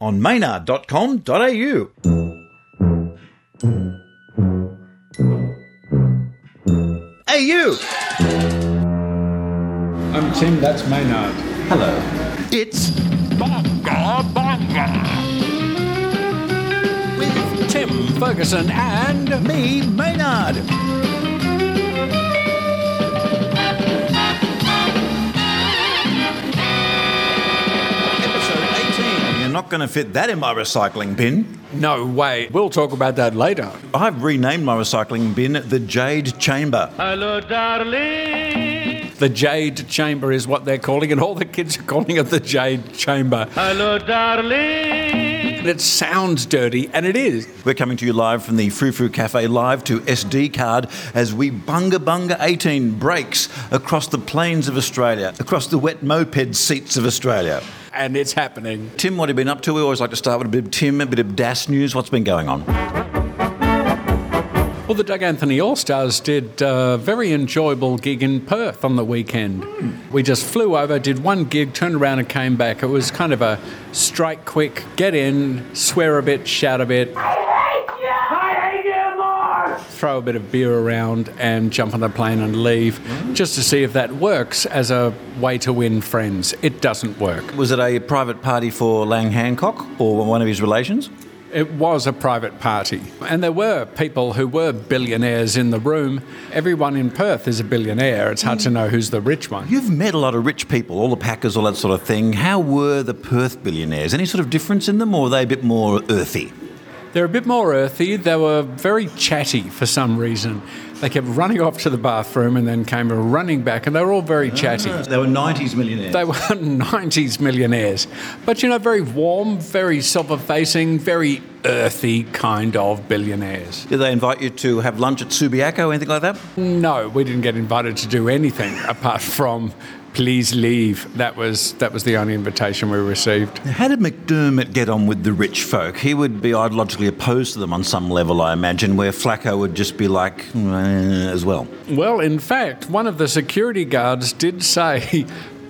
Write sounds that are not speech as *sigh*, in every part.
on maynard.com.au. Hey, you! I'm Tim, that's Maynard. Hello. It's Bunga Bunga! With Tim Ferguson and. me, Maynard. Not going to fit that in my recycling bin. No way. We'll talk about that later. I've renamed my recycling bin the Jade Chamber. Hello, darling. The Jade Chamber is what they're calling it. All the kids are calling it the Jade Chamber. Hello, darling. And it sounds dirty, and it is. We're coming to you live from the Frou Frou Cafe live to SD card as we Bunga Bunga 18 breaks across the plains of Australia, across the wet moped seats of Australia. And it's happening. Tim, what have you been up to? We always like to start with a bit of Tim, a bit of DAS news. What's been going on? Well, the Doug Anthony All Stars did a very enjoyable gig in Perth on the weekend. We just flew over, did one gig, turned around and came back. It was kind of a strike quick, get in, swear a bit, shout a bit, throw a bit of beer around and jump on the plane and leave just to see if that works as a way to win friends. It doesn't work. Was it a private party for Lang Hancock or one of his relations? It was a private party, and there were people who were billionaires in the room. Everyone in Perth is a billionaire. It's hard to mm. know who's the rich one. You've met a lot of rich people, all the Packers, all that sort of thing. How were the Perth billionaires? Any sort of difference in them, or were they a bit more earthy? They're a bit more earthy. They were very chatty for some reason. They kept running off to the bathroom and then came running back, and they were all very chatty. Ah. They were 90s millionaires. They were *laughs* 90s millionaires. But, you know, very warm, very self effacing, very earthy kind of billionaires. Did they invite you to have lunch at Subiaco, anything like that? No, we didn't get invited to do anything apart from please leave. That was, that was the only invitation we received. How did McDermott get on with the rich folk? He would be ideologically opposed to them on some level, I imagine, where Flacco would just be like, "Eh," as well. Well, in fact, one of the security guards did say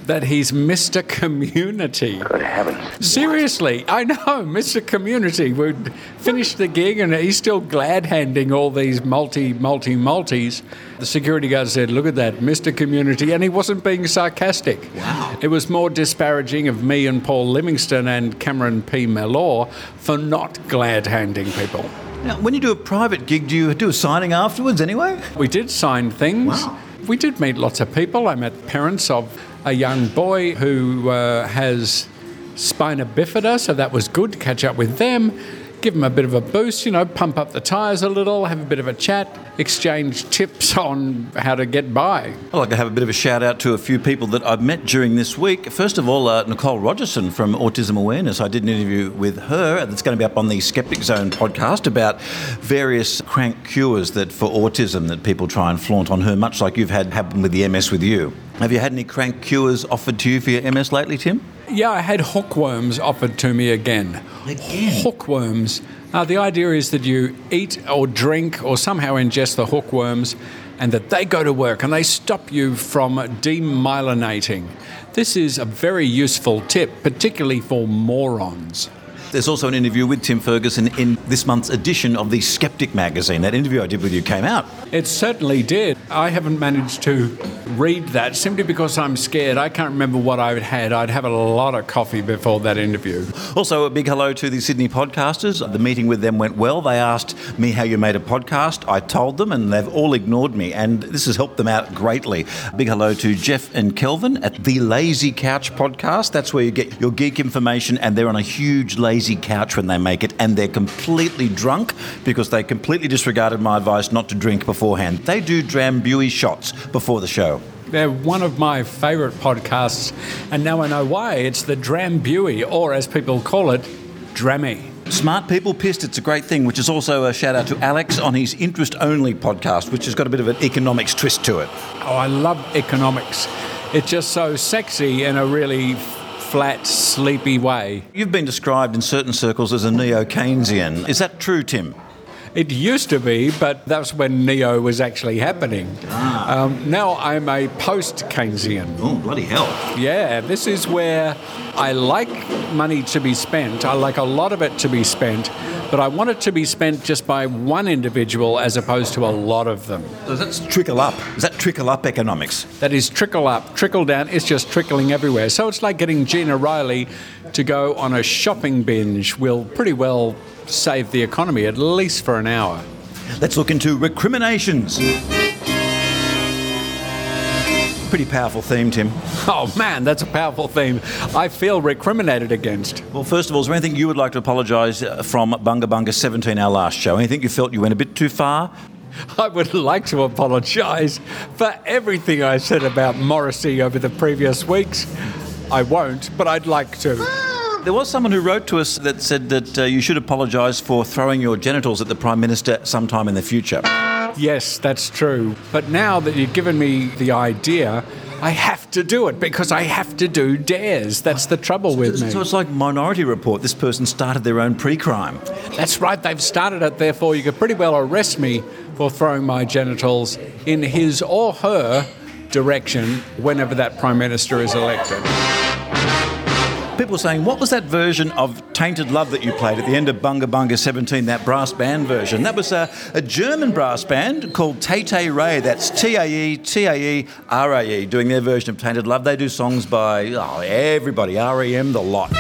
that he's Mr. Community. Good heavens. Seriously, I know, Mr. Community. We finished the gig and he's still glad handing all these multi, multi, multis. The security guard said, Look at that, Mr. Community. And he wasn't being sarcastic. Wow. It was more disparaging of me and Paul Livingston and Cameron P. Mellor for not glad handing people. Now, when you do a private gig, do you do a signing afterwards anyway? We did sign things. Wow. We did meet lots of people. I met parents of a young boy who uh, has spina bifida, so that was good. To catch up with them, give them a bit of a boost, you know, pump up the tyres a little, have a bit of a chat, exchange tips on how to get by. I'd like to have a bit of a shout out to a few people that I've met during this week. First of all, uh, Nicole Rogerson from Autism Awareness. I did an interview with her that's going to be up on the Skeptic Zone podcast about various crank cures that for autism that people try and flaunt on her, much like you've had happen with the MS with you. Have you had any crank cures offered to you for your MS lately, Tim? Yeah, I had hookworms offered to me again. Again? Hookworms. Uh, the idea is that you eat or drink or somehow ingest the hookworms and that they go to work and they stop you from demyelinating. This is a very useful tip, particularly for morons. There's also an interview with Tim Ferguson in this month's edition of the Skeptic magazine. That interview I did with you came out. It certainly did. I haven't managed to read that simply because I'm scared. I can't remember what I had. I'd have a lot of coffee before that interview. Also, a big hello to the Sydney podcasters. The meeting with them went well. They asked me how you made a podcast. I told them, and they've all ignored me. And this has helped them out greatly. Big hello to Jeff and Kelvin at the Lazy Couch podcast. That's where you get your geek information, and they're on a huge lazy couch when they make it, and they're completely drunk because they completely disregarded my advice not to drink beforehand. They do Drambuie shots before the show. They're one of my favourite podcasts, and now I know why. It's the Drambuie, or as people call it, Drammy. Smart People Pissed, it's a great thing, which is also a shout out to Alex on his interest only podcast, which has got a bit of an economics twist to it. Oh, I love economics. It's just so sexy in a really flat, sleepy way. You've been described in certain circles as a neo Keynesian. Is that true, Tim? It used to be, but that's when Neo was actually happening. Um, now I'm a post Keynesian. Oh, bloody hell. Yeah, this is where I like money to be spent. I like a lot of it to be spent, but I want it to be spent just by one individual as opposed to a lot of them. So that's trickle up. Is that trickle up economics? That is trickle up, trickle down. It's just trickling everywhere. So it's like getting Gina Riley to go on a shopping binge will pretty well save the economy, at least for an hour. Let's look into recriminations. Pretty powerful theme, Tim. Oh man, that's a powerful theme. I feel recriminated against. Well, first of all, is there anything you would like to apologise uh, from Bunga Bunga 17, our last show? Anything you felt you went a bit too far? I would like to apologise for everything I said about Morrissey over the previous weeks. I won't, but I'd like to. There was someone who wrote to us that said that uh, you should apologise for throwing your genitals at the Prime Minister sometime in the future. Yes, that's true. But now that you've given me the idea, I have to do it because I have to do dares. That's the trouble with me. So it's like Minority Report. This person started their own pre-crime. That's right, they've started it, therefore, you could pretty well arrest me for throwing my genitals in his or her direction whenever that Prime Minister is elected. People saying, what was that version of Tainted Love that you played at the end of Bunga Bunga 17, that brass band version? That was a, a German brass band called Tay Ray. That's T A E T A E R A E, doing their version of Tainted Love. They do songs by oh, everybody, REM, the lot.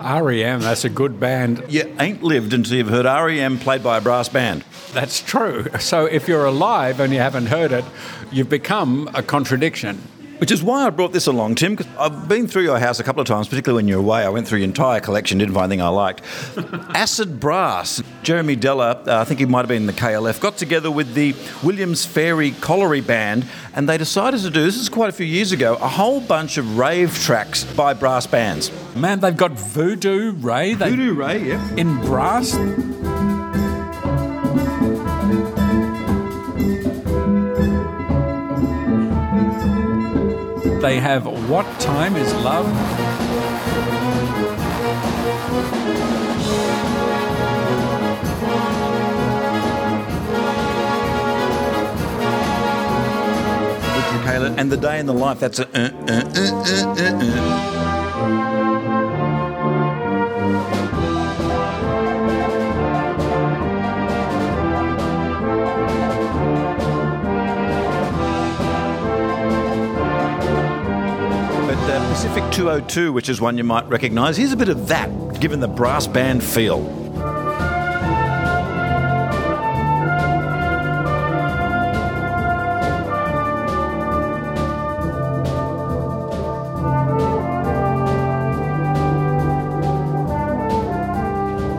REM, that's a good band. You ain't lived until you've heard REM played by a brass band. That's true. So if you're alive and you haven't heard it, you've become a contradiction. Which is why I brought this along, Tim, because I've been through your house a couple of times, particularly when you were away. I went through your entire collection, didn't find anything I liked. *laughs* Acid Brass. Jeremy Deller, uh, I think he might have been in the KLF, got together with the Williams Fairey Colliery Band, and they decided to do, this is quite a few years ago, a whole bunch of rave tracks by brass bands. Man, they've got Voodoo Ray. They, Voodoo Ray, yeah. In brass. They have What Time is Love? And The Day in the Life, that's a. Uh, uh, uh, uh, uh. 202, which is one you might recognise, here's a bit of that, given the brass band feel.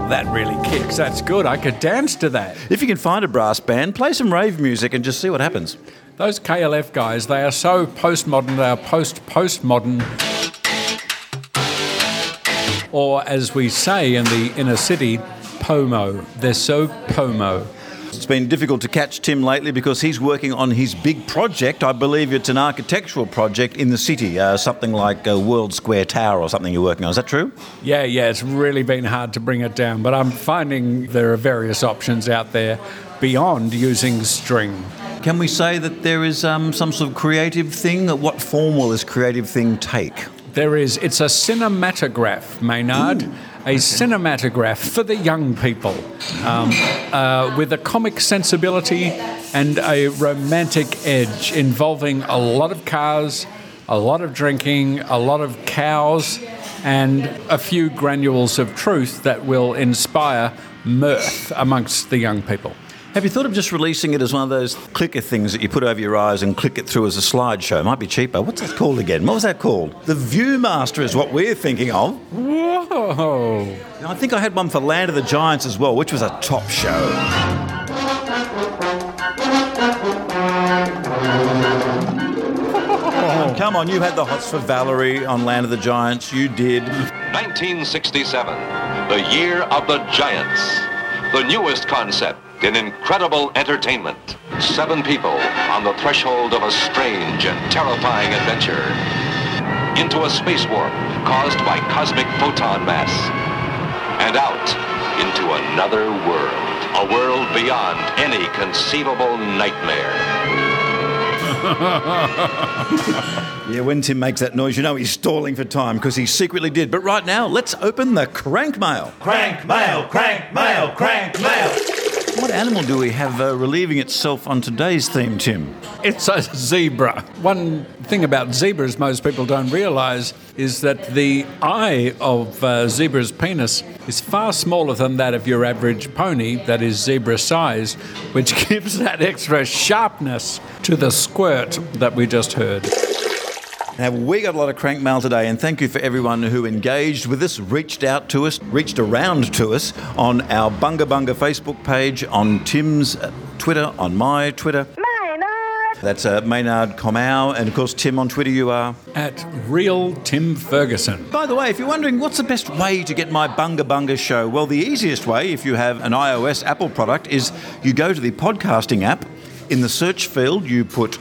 That really kicks. That's good. I could dance to that. If you can find a brass band, play some rave music and just see what happens. Those KLF guys, they are so postmodern, they are post postmodern. Or as we say in the inner city, pomo. They're so pomo. It's been difficult to catch Tim lately because he's working on his big project. I believe it's an architectural project in the city, uh, something like a World Square Tower or something you're working on. Is that true? Yeah, yeah, it's really been hard to bring it down, but I'm finding there are various options out there beyond using string. Can we say that there is um, some sort of creative thing? What form will this creative thing take? There is, it's a cinematograph, Maynard. A cinematograph for the young people um, uh, with a comic sensibility and a romantic edge involving a lot of cars, a lot of drinking, a lot of cows, and a few granules of truth that will inspire mirth amongst the young people. Have you thought of just releasing it as one of those clicker things that you put over your eyes and click it through as a slideshow? It might be cheaper. What's that called again? What was that called? The Viewmaster is what we're thinking of. Whoa! I think I had one for Land of the Giants as well, which was a top show. *laughs* Come on, you had the hots for Valerie on Land of the Giants. You did. 1967, the year of the Giants. The newest concept in incredible entertainment. Seven people on the threshold of a strange and terrifying adventure. into a space warp caused by cosmic photon mass. And out into another world. A world beyond any conceivable nightmare. *laughs* Yeah, when Tim makes that noise, you know he's stalling for time because he secretly did. But right now, let's open the crank mail. Crank mail, crank mail, crank mail. What animal do we have uh, relieving itself on today's theme, Tim? It's a zebra. One thing about zebras most people don't realise is that the eye of a zebra's penis is far smaller than that of your average pony, that is zebra size, which *laughs* gives that extra sharpness to the squirt that we just heard. Now, we got a lot of crank mail today, and thank you for everyone who engaged with us, reached out to us, reached around to us on our Bunga Bunga Facebook page, on Tim's uh, Twitter, on my Twitter. That's uh, Maynard Comau, and of course, Tim on Twitter, you are. At Real Tim Ferguson. By the way, if you're wondering what's the best way to get my Bunga Bunga show, well, the easiest way, if you have an iOS Apple product, is you go to the podcasting app. In the search field, you put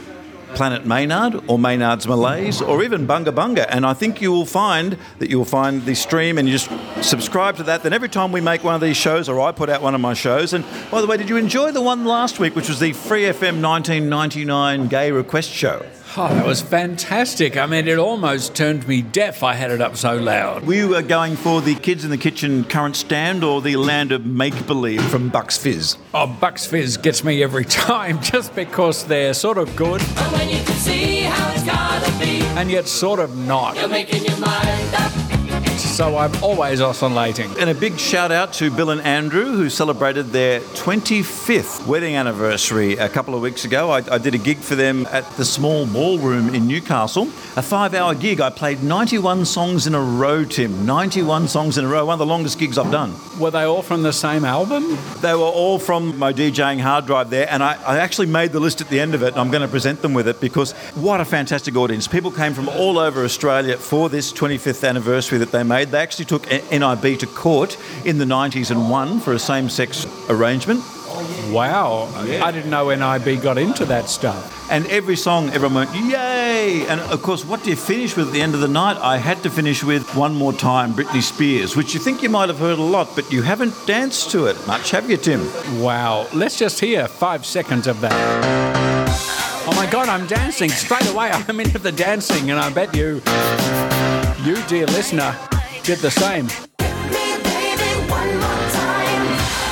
Planet Maynard or Maynard's Malays or even Bunga Bunga. And I think you will find that you will find the stream and you just subscribe to that. Then every time we make one of these shows or I put out one of my shows, and by the way, did you enjoy the one last week, which was the Free FM 1999 Gay Request Show? Oh, that was fantastic. I mean, it almost turned me deaf. I had it up so loud. We Were you going for the Kids in the Kitchen current stand or the Land of Make Believe from Bucks Fizz? Oh, Bucks Fizz gets me every *laughs* time just because they're sort of good But when you can see how it's gotta be, and yet sort of not. So I'm always oscillating. And a big shout out to Bill and Andrew, who celebrated their 25th wedding anniversary a couple of weeks ago. I, I did a gig for them at the small ballroom in Newcastle. A five hour gig. I played 91 songs in a row, Tim. 91 songs in a row. One of the longest gigs I've done. Were they all from the same album? They were all from my DJing hard drive there, and I, I actually made the list at the end of it, and I'm going to present them with it because what a fantastic audience. People came from all over Australia for this 25th anniversary that they made. They actually took NIB to court in the 90s and won for a same sex arrangement. Wow. I didn't know NIB got into that stuff. And every song, everyone went, yay! And of course, what do you finish with at the end of the night? I had to finish with One More Time, Britney Spears, which you think you might have heard a lot, but you haven't danced to it much, have you, Tim? Wow. Let's just hear five seconds of that. Oh my God, I'm dancing straight away. I'm into the dancing, and I bet you, you, dear listener, did the same.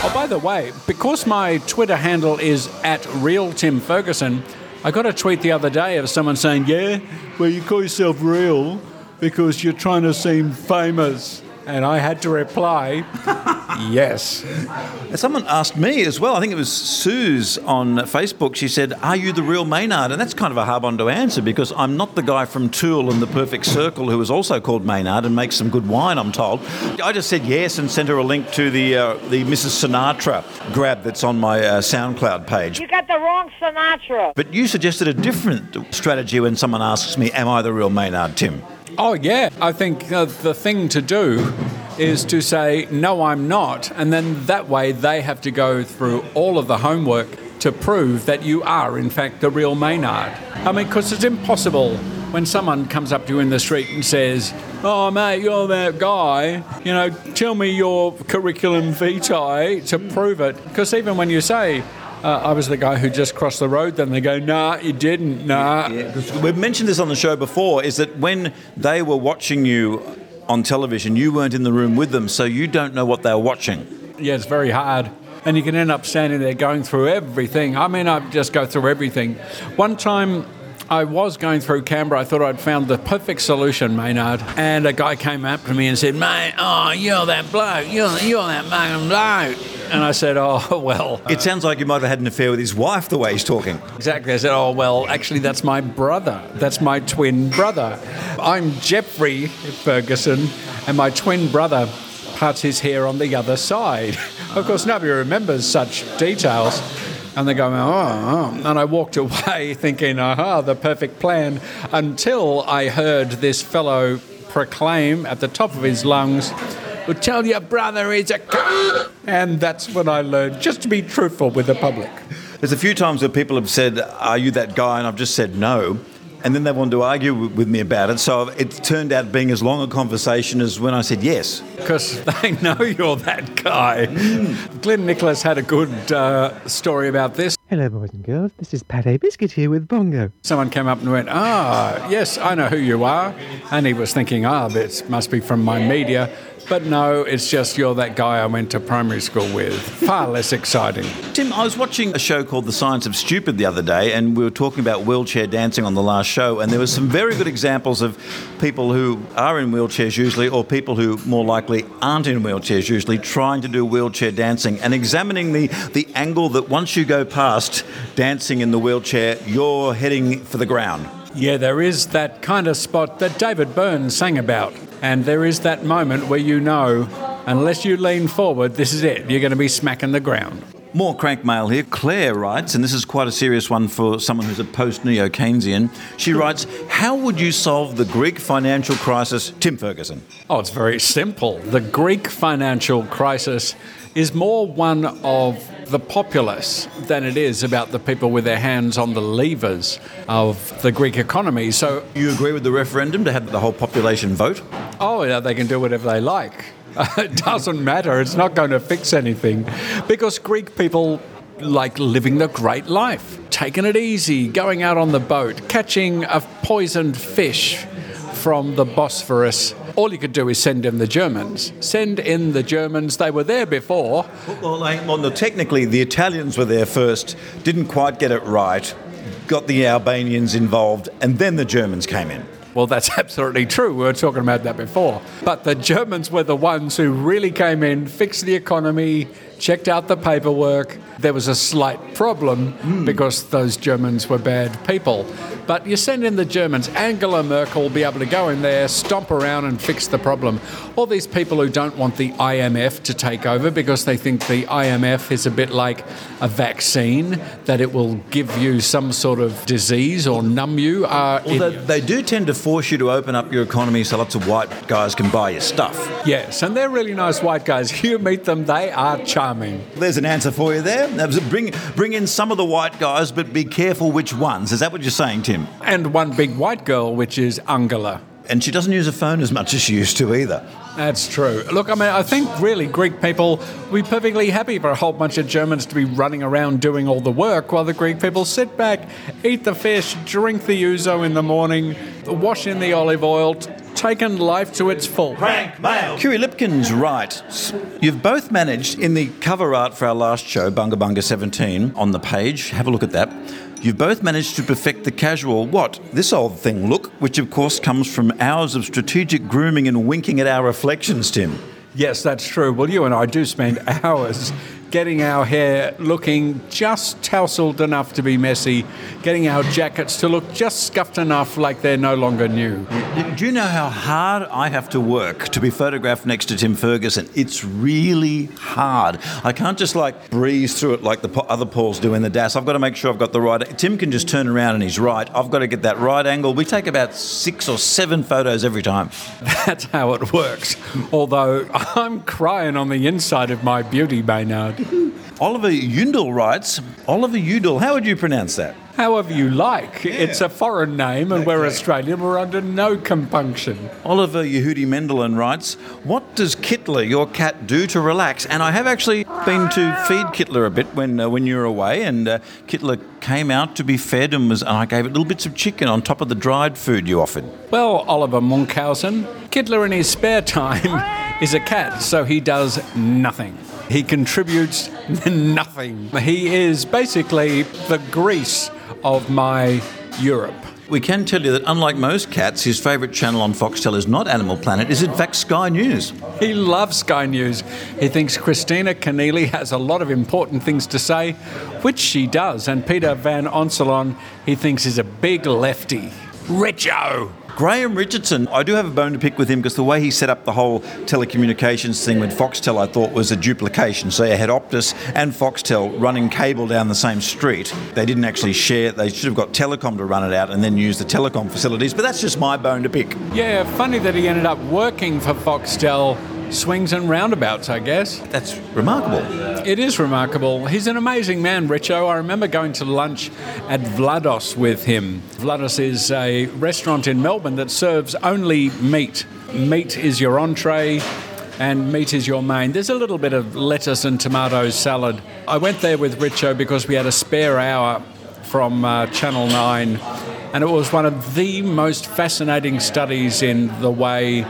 Oh, by the way, because my Twitter handle is at real Tim Ferguson, I got a tweet the other day of someone saying, "Yeah, well, you call yourself real because you're trying to seem famous," and I had to reply, "Yes." And someone asked me as well, I think it was Suze on Facebook, she said, Are you the real Maynard? And that's kind of a hard one to answer because I'm not the guy from Tool and the Perfect Circle who is also called Maynard and makes some good wine, I'm told. I just said yes and sent her a link to the, uh, the Mrs. Sinatra grab that's on my uh, SoundCloud page. You got the wrong Sinatra. But you suggested a different strategy when someone asks me, Am I the real Maynard, Tim? Oh, yeah. I think uh, the thing to do is to say, no, I'm not. And then that way they have to go through all of the homework to prove that you are, in fact, the real Maynard. I mean, because it's impossible when someone comes up to you in the street and says, Oh, mate, you're that guy. You know, tell me your curriculum vitae to prove it. Because even when you say, uh, I was the guy who just crossed the road, then they go, Nah, you didn't. Nah. We've mentioned this on the show before is that when they were watching you on television, you weren't in the room with them, so you don't know what they were watching. Yeah, it's very hard. And you can end up standing there going through everything. I mean, I just go through everything. One time I was going through Canberra, I thought I'd found the perfect solution, Maynard. And a guy came up to me and said, Mate, oh, you're that bloke. You're, you're that fucking bloke. And I said, Oh, *laughs* well. It sounds like you might have had an affair with his wife the way he's talking. Exactly. I said, Oh, well, actually, that's my brother. That's my twin brother. I'm Jeffrey Ferguson, and my twin brother parts his hair on the other side. *laughs* of course, nobody remembers such details. And they go, oh, oh. And I walked away *laughs* thinking, aha, the perfect plan, until I heard this fellow proclaim at the top of his lungs, well, tell your brother he's a. And that's when I learned just to be truthful with the public. There's a few times where people have said, Are you that guy? And I've just said no. And then they wanted to argue with me about it. So it turned out being as long a conversation as when I said yes. Because *laughs* they know you're that guy. Glenn Nicholas had a good uh, story about this. Hello, boys and girls. This is Pat A. Biscuit here with Bongo. Someone came up and went, Ah, yes, I know who you are. And he was thinking, Ah, this must be from my media. But no, it's just you're that guy I went to primary school with. Far less exciting. Tim, I was watching a show called The Science of Stupid the other day, and we were talking about wheelchair dancing on the last show, and there were some very good examples of people who are in wheelchairs usually, or people who more likely aren't in wheelchairs usually, trying to do wheelchair dancing and examining the, the angle that once you go past dancing in the wheelchair, you're heading for the ground. Yeah, there is that kind of spot that David Byrne sang about. And there is that moment where you know, unless you lean forward, this is it. You're going to be smacking the ground. More crank mail here. Claire writes, and this is quite a serious one for someone who's a post neo Keynesian. She writes, How would you solve the Greek financial crisis, Tim Ferguson? Oh, it's very simple. The Greek financial crisis is more one of the populace than it is about the people with their hands on the levers of the Greek economy. So, You agree with the referendum to have the whole population vote? oh, yeah, they can do whatever they like. *laughs* it doesn't matter. It's not going to fix anything because Greek people like living the great life, taking it easy, going out on the boat, catching a poisoned fish from the Bosphorus. All you could do is send in the Germans. Send in the Germans. They were there before. Well, well, no, technically, the Italians were there first, didn't quite get it right, got the Albanians involved, and then the Germans came in. Well, that's *laughs* absolutely true. We were talking about that before. But the Germans were the ones who really came in, fixed the economy, checked out the paperwork. There was a slight problem because those Germans were bad people. But you send in the Germans, Angela Merkel will be able to go in there, stomp around and fix the problem. All these people who don't want the IMF to take over because they think the IMF is a bit like a vaccine, that it will give you some sort of disease or numb you, are Although idiots. they do tend to force you to open up your economy so lots of white guys can buy your stuff. Yes, and they're really nice white guys. *laughs* You meet them, they are charming. There's an answer for you there. Bring, bring in some of the white guys, but be careful which ones. Is that what you're saying, Tim? And one big white girl, which is Angela. And she doesn't use a phone as much as she used to either. That's true. Look, I mean, I think really Greek people would be perfectly happy for a whole bunch of Germans to be running around doing all the work while the Greek people sit back, eat the fish, drink the ouzo in the morning, wash in the olive oil, taken life to its full. Crank mail. Curie Lipkin's right. You've both managed in the cover art for our last show, Bunga Bunga 17, on the page. Have a look at that. You've both managed to perfect the casual what? This old thing look, which of course comes from hours of strategic grooming and winking at our reflections, Tim. Yes, that's true. Well, you and I do spend *laughs* hours getting our hair looking just tousled enough to be messy, getting our jackets to look just scuffed enough like they're no longer new. Do you know how hard I have to work to be photographed next to Tim Ferguson? It's really hard. I can't just like breeze through it like the other Pauls do in the DAS. I've got to make sure I've got the right. Tim can just turn around and he's right. I've got to get that right angle. We take about six or seven photos every time. That's how it works. Although I'm crying on the inside of my beauty, Maynard. *laughs* Oliver Yundel writes, Oliver Udall, how would you pronounce that? However you like. It's a foreign name, and we're Australian. We're under no compunction. Oliver Yehudi Mendelin writes, What does Kittler, your cat, do to relax? And I have actually been to feed Kittler a bit when uh, when you were away, and uh, Kittler came out to be fed and, was, and I gave it little bits of chicken on top of the dried food you offered. Well, Oliver Munkhausen, Kittler in his spare *laughs* time is a cat, so he does nothing. He contributes nothing. He is basically the grease of my Europe. We can tell you that unlike most cats, his favourite channel on Foxtel is not Animal Planet, is in fact Sky News. He loves Sky News. He thinks Kristina Keneally has a lot of important things to say, which she does. And Peter Van Onselen, he thinks is a big lefty. Richo! Graham Richardson, I do have a bone to pick with him because the way he set up the whole telecommunications thing with Foxtel, I thought was a duplication. So you had Optus and Foxtel running cable down the same street. They didn't actually share, they should have got Telecom to run it out and then use the telecom facilities, but that's just my bone to pick. Yeah, funny that he ended up working for Foxtel swings and roundabouts, I guess. That's remarkable. It is remarkable. He's an amazing man, Richo. I remember going to lunch at Vlados with him. Vlados is a restaurant in Melbourne that serves only meat. Meat is your entree and meat is your main. There's a little bit of lettuce and tomato salad. I went there with Richo because we had a spare hour from uh, Channel 9 and it was one of the most fascinating studies in the way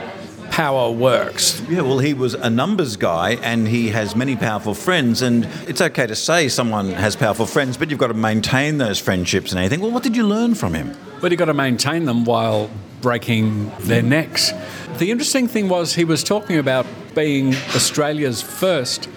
power works. Yeah, well, he was a numbers guy and he has many powerful friends. And it's okay to say someone has powerful friends, but you've got to maintain those friendships and anything. Well, what did you learn from him? But you've got to maintain them while breaking their necks. The interesting thing was he was talking about being Australia's first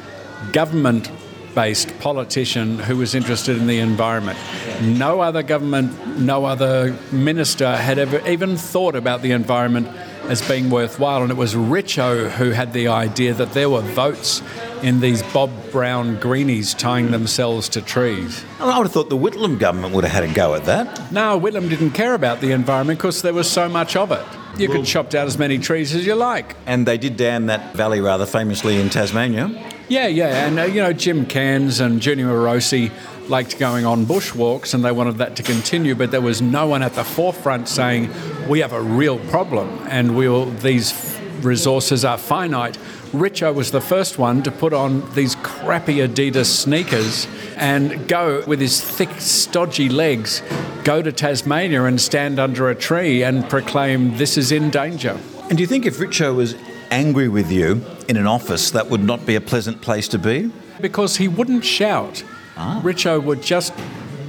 government based politician who was interested in the environment. No other government, no other minister had ever even thought about the environment as being worthwhile. And it was Richo who had the idea that there were votes in these Bob Brown greenies tying themselves to trees. I would have thought the Whitlam government would have had a go at that. No, Whitlam didn't care about the environment because there was so much of it. You could chop down as many trees as you like. And they did dam that valley rather famously in Tasmania. Yeah, yeah, and uh, you know Jim Cairns and Junie Morosi liked going on bushwalks, and they wanted that to continue. But there was no one at the forefront saying we have a real problem, and we will, these resources are finite. Richo was the first one to put on these crappy Adidas sneakers and go with his thick, stodgy legs, go to Tasmania and stand under a tree and proclaim this is in danger. And do you think if Richo was angry with you in an office, that would not be a pleasant place to be? because he wouldn't shout. Richo would just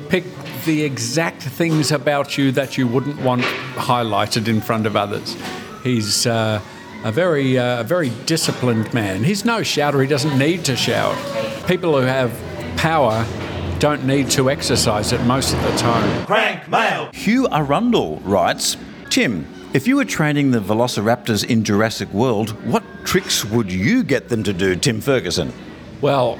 pick the exact things about you that you wouldn't want highlighted in front of others. He's uh, a very, uh, very disciplined man. He's no shouter. He doesn't need to shout. People who have power don't need to exercise it most of the time. Crank mail. Hugh Arundel writes Tim, if you were training the velociraptors in Jurassic World, what tricks would you get them to do, Tim Ferguson? Well,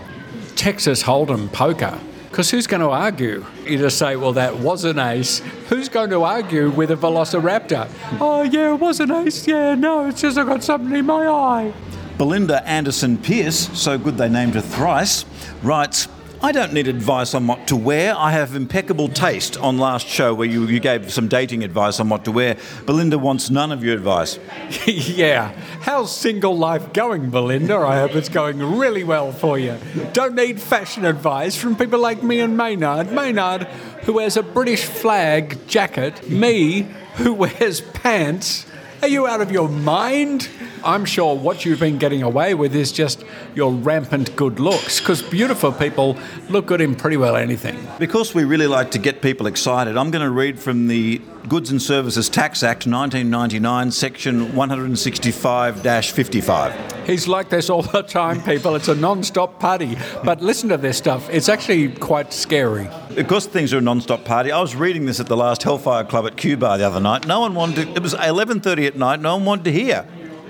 Texas Hold'em poker. Because who's going to argue? You just say, well, that was an ace. Who's going to argue with a velociraptor? Oh, yeah, it was an ace. Yeah, no, it's just I got something in my eye. Belinda Anderson Pierce, so good they named her thrice, writes I don't need advice on what to wear. I have impeccable taste on last show where you, you gave some dating advice on what to wear. Belinda wants none of your advice. *laughs* yeah. How's single life going, Belinda? I hope it's going really well for you. Don't need fashion advice from people like me and Maynard. Maynard, who wears a British flag jacket. Me, who wears pants. Are you out of your mind? I'm sure what you've been getting away with is just your rampant good looks, because beautiful people look good in pretty well anything. Because we really like to get people excited, I'm going to read from the Goods and Services Tax Act 1999, section 165 55. He's like this all the time, people. It's a non stop party. But listen to this stuff. It's actually quite scary. Because things are a non-stop party, I was reading this at the last Hellfire Club at Q Bar the other night. No one wanted to, it was 11.30 at night, no one wanted to hear.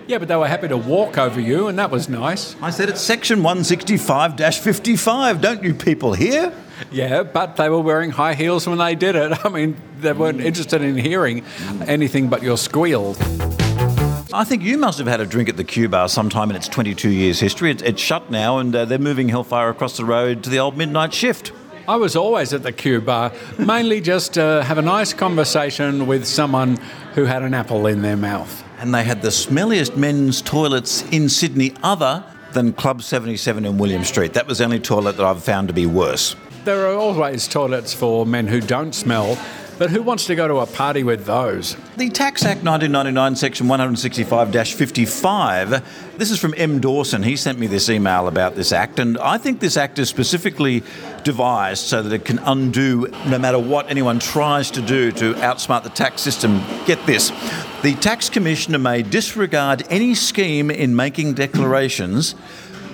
Yeah, but they were happy to walk over you, and that was nice. I said it's section 165-55. Don't you people hear? Yeah, but they were wearing high heels when they did it. *laughs* I mean, they weren't mm. interested in hearing mm. anything but your squeal. I think you must have had a drink at the Q Bar sometime in its 22 years history. It's, it's shut now, and uh, they're moving Hellfire across the road to the old midnight shift. I was always at the Q bar, mainly just to have a nice conversation with someone who had an apple in their mouth. And they had the smelliest men's toilets in Sydney, other than Club 77 in William Street. That was the only toilet that I've found to be worse. There are always toilets for men who don't smell, but who wants to go to a party with those? The Tax Act 1999, section 165 55. This is from M. Dawson. He sent me this email about this act, and I think this act is specifically devised so that it can undo no matter what anyone tries to do to outsmart the tax system. Get this the tax commissioner may disregard any scheme in making declarations.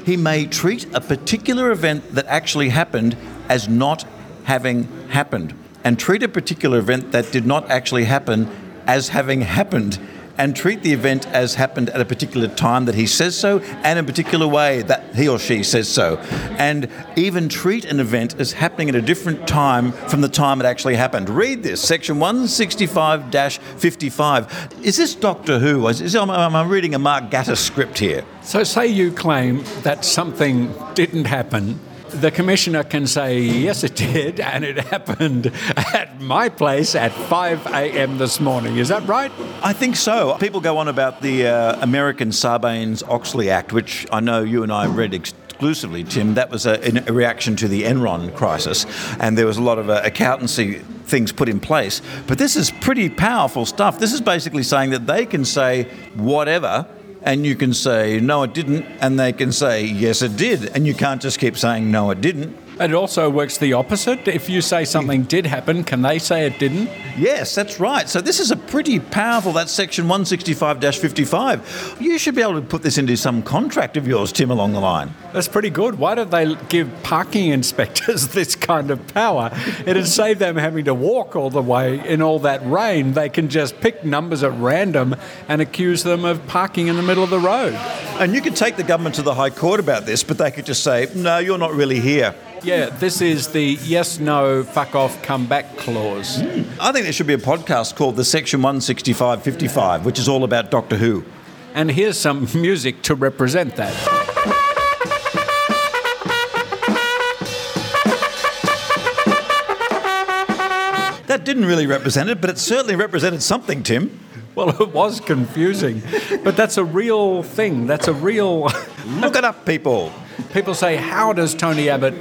He may treat a particular event that actually happened as not having happened and treat a particular event that did not actually happen as having happened. And treat the event as happened at a particular time that he says so and in a particular way that he or she says so. And even treat an event as happening at a different time from the time it actually happened. Read this, section 165 55. Is this Doctor Who? Is, is, am, I- am reading a Mark Gatiss script here? So, say you claim that something didn't happen. The commissioner can say, yes, it did, and it happened at my place at 5 a.m. this morning. Is that right? I think so. People go on about the uh, American Sarbanes Oxley Act, which I know you and I read exclusively, Tim. That was a, a reaction to the Enron crisis, and there was a lot of uh, accountancy things put in place. But this is pretty powerful stuff. This is basically saying that they can say whatever. And you can say, no, it didn't. And they can say, yes, it did. And you can't just keep saying, no, it didn't. It also works the opposite. If you say something did happen, can they say it didn't? Yes, that's right. So this is a pretty powerful, that's section 165-55. You should be able to put this into some contract of yours, Tim, along the line. That's pretty good. Why don't they give parking *laughs* inspectors this kind of power? It'd save them having to walk all the way in all that rain. They can just pick numbers at random and accuse them of parking in the middle of the road. And you could take the government to the High Court about this, but they could just say, no, you're not really here. Yeah, this is the yes, no, fuck off, come back clause. I think there should be a podcast called the Section 165-55, which is all about Doctor Who. And here's some *laughs* music to represent that. That didn't really represent it, but it certainly represented something, Tim. Well, it was confusing, but that's a real thing. That's a real. *laughs* Look it up, people. People say, How does Tony Abbott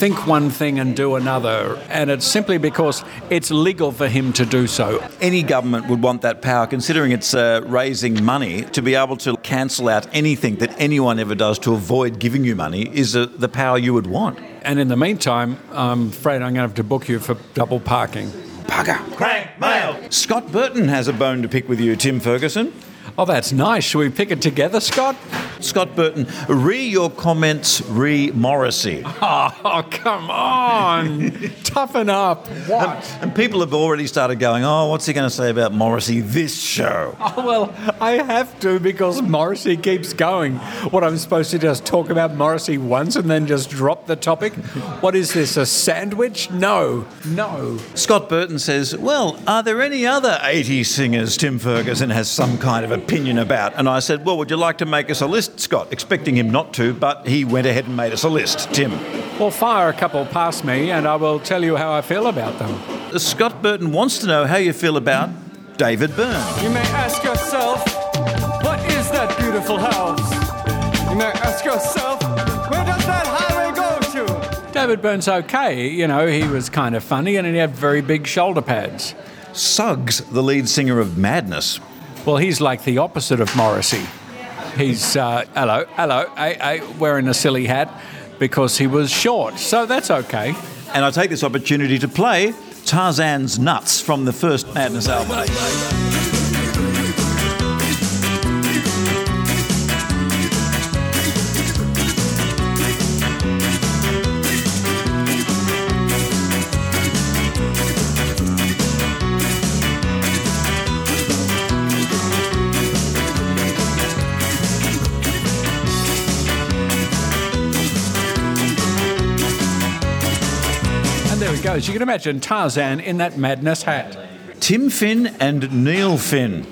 think one thing and do another? And it's simply because it's legal for him to do so. Any government would want that power, considering it's uh, raising money, to be able to cancel out anything that anyone ever does to avoid giving you money is uh, the power you would want. And in the meantime, I'm afraid I'm going to have to book you for double parking. Bugger. Crank mail. Scott Burton has a bone to pick with you, Tim Ferguson. Oh, that's nice. Shall we pick it together, Scott? Scott Burton, re your comments, re Morrissey. *laughs* Oh, come on. *laughs* Toughen up. What? And people have already started going, oh, what's he going to say about Morrissey this show? *laughs* Oh, well, I have to because Morrissey keeps going. What, I'm supposed to just talk about Morrissey once and then just drop the topic? What is this, a sandwich? No, no. Scott Burton says, well, are there any other 80s singers Tim Ferguson has some kind of opinion about? And I said, well, would you like to make us a list, Scott? Expecting him not to, but he went ahead and made us a list. Tim. Well, fire a couple past me and I will tell you how I feel about them. Scott Burton wants to know how you feel about David Byrne. You may ask yourself, what is that beautiful house? You may ask yourself, where does that highway go to? David Byrne's okay. You know, he was kind of funny and he had very big shoulder pads. Suggs, the lead singer of Madness. Well, he's like the opposite of Morrissey. He's, uh, hello, hello, wearing a silly hat because he was short. So that's okay. And I take this opportunity to play Tarzan's Nuts from the first Madness album. And there he goes. You can imagine Tarzan in that madness hat. Tim Finn and Neil Finn.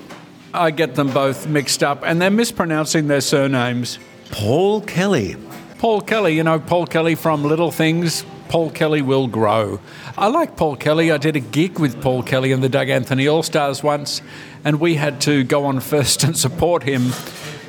I get them both mixed up and they're mispronouncing their surnames. Paul Kelly. Paul Kelly, you know, Paul Kelly from Little Things. Paul Kelly will grow. I like Paul Kelly. I did a gig with Paul Kelly and the Doug Anthony All Stars once, and we had to go on first and support him.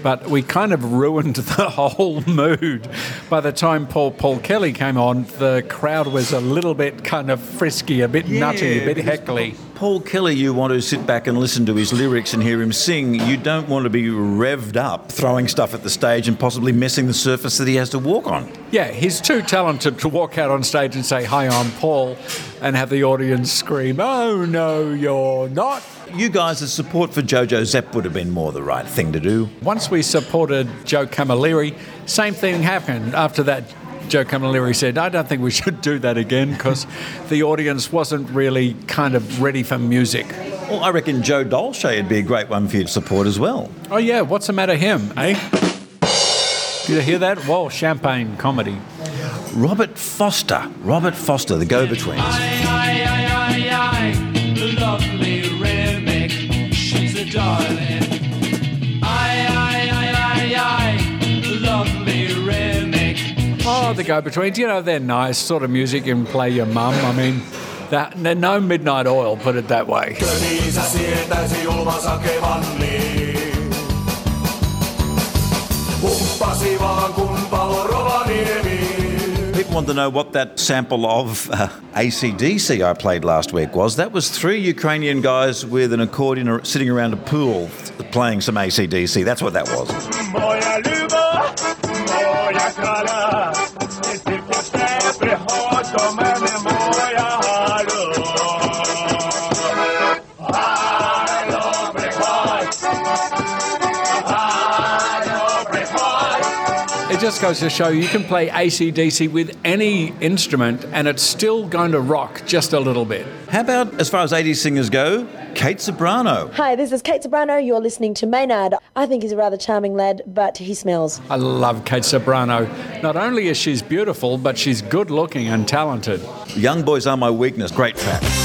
But we kind of ruined *laughs* the whole mood. By the time Paul Paul Kelly came on, the crowd was a little bit kind of frisky, a bit nutty, a bit heckly. Paul Kelly, you want to sit back and listen to his lyrics and hear him sing. You don't want to be revved up, throwing stuff at the stage and possibly messing the surface that he has to walk on. Yeah, he's too talented to walk out on stage and say, Hi, I'm Paul, and have the audience scream, Oh, no, you're not. You guys' support for Jo Jo Zep would have been more the right thing to do. Once we supported Joe Camilleri, same thing happened. After that, Joe Camilleri said, I don't think we should do that again because the audience wasn't really kind of ready for music. Well, I reckon Joe Dolce would be a great one for you to support as well. Oh, yeah, what's the matter him, eh? Did you hear that? Whoa, champagne comedy. Robert Forster. Robert Forster, the Go Betweens. The go-betweens, you know, they're nice sort of music can play your mum. I mean, that, no midnight oil, put it that way. People want to know what that sample of uh, ACDC I played last week was. That was three Ukrainian guys with an accordion sitting around a pool playing some ACDC. That's what that was. Hoćo just goes to show you can play ACDC with any instrument and it's still going to rock just a little bit. How about, as far as 80s singers go, Kate Ceberano? Hi, this is Kate Ceberano. You're listening to Maynard. I think he's a rather charming lad, but he smells. I love Kate Ceberano. Not only is she beautiful, but she's good looking and talented. Young Boys Are My Weakness. Great track.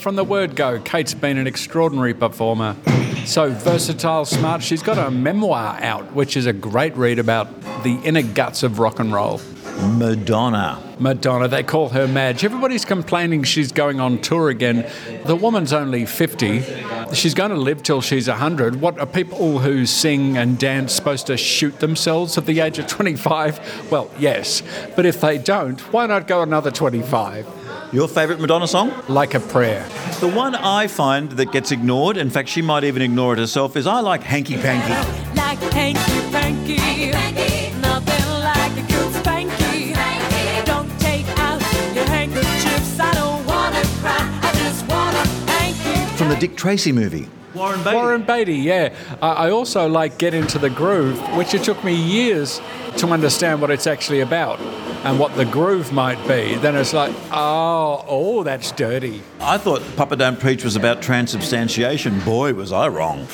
From the word go, Kate's been an extraordinary performer. So versatile, smart. She's got a memoir out, which is a great read about the inner guts of rock and roll. Madonna. Madonna, they call her Madge. Everybody's complaining she's going on tour again. The woman's only 50. She's going to live till she's 100. What are people who sing and dance supposed to shoot themselves at the age of 25? Well, yes. But if they don't, why not go another 25? Your favourite Madonna song? Like a prayer. The one I find that gets ignored, in fact, she might even ignore it herself, is I like Hanky Panky. Like hanky panky. Nothing like a good spanky. Don't take out your handkerchiefs. I don't wanna cry. I just wanna hanky. From the Dick Tracy movie. Warren Beatty. Warren Beatty, yeah. I I also like Get Into the Groove, which it took me years to understand what it's actually about and what the groove might be. Then it's like, oh, oh, that's dirty. I thought Papa Don't Preach was about transubstantiation. Boy, was I wrong.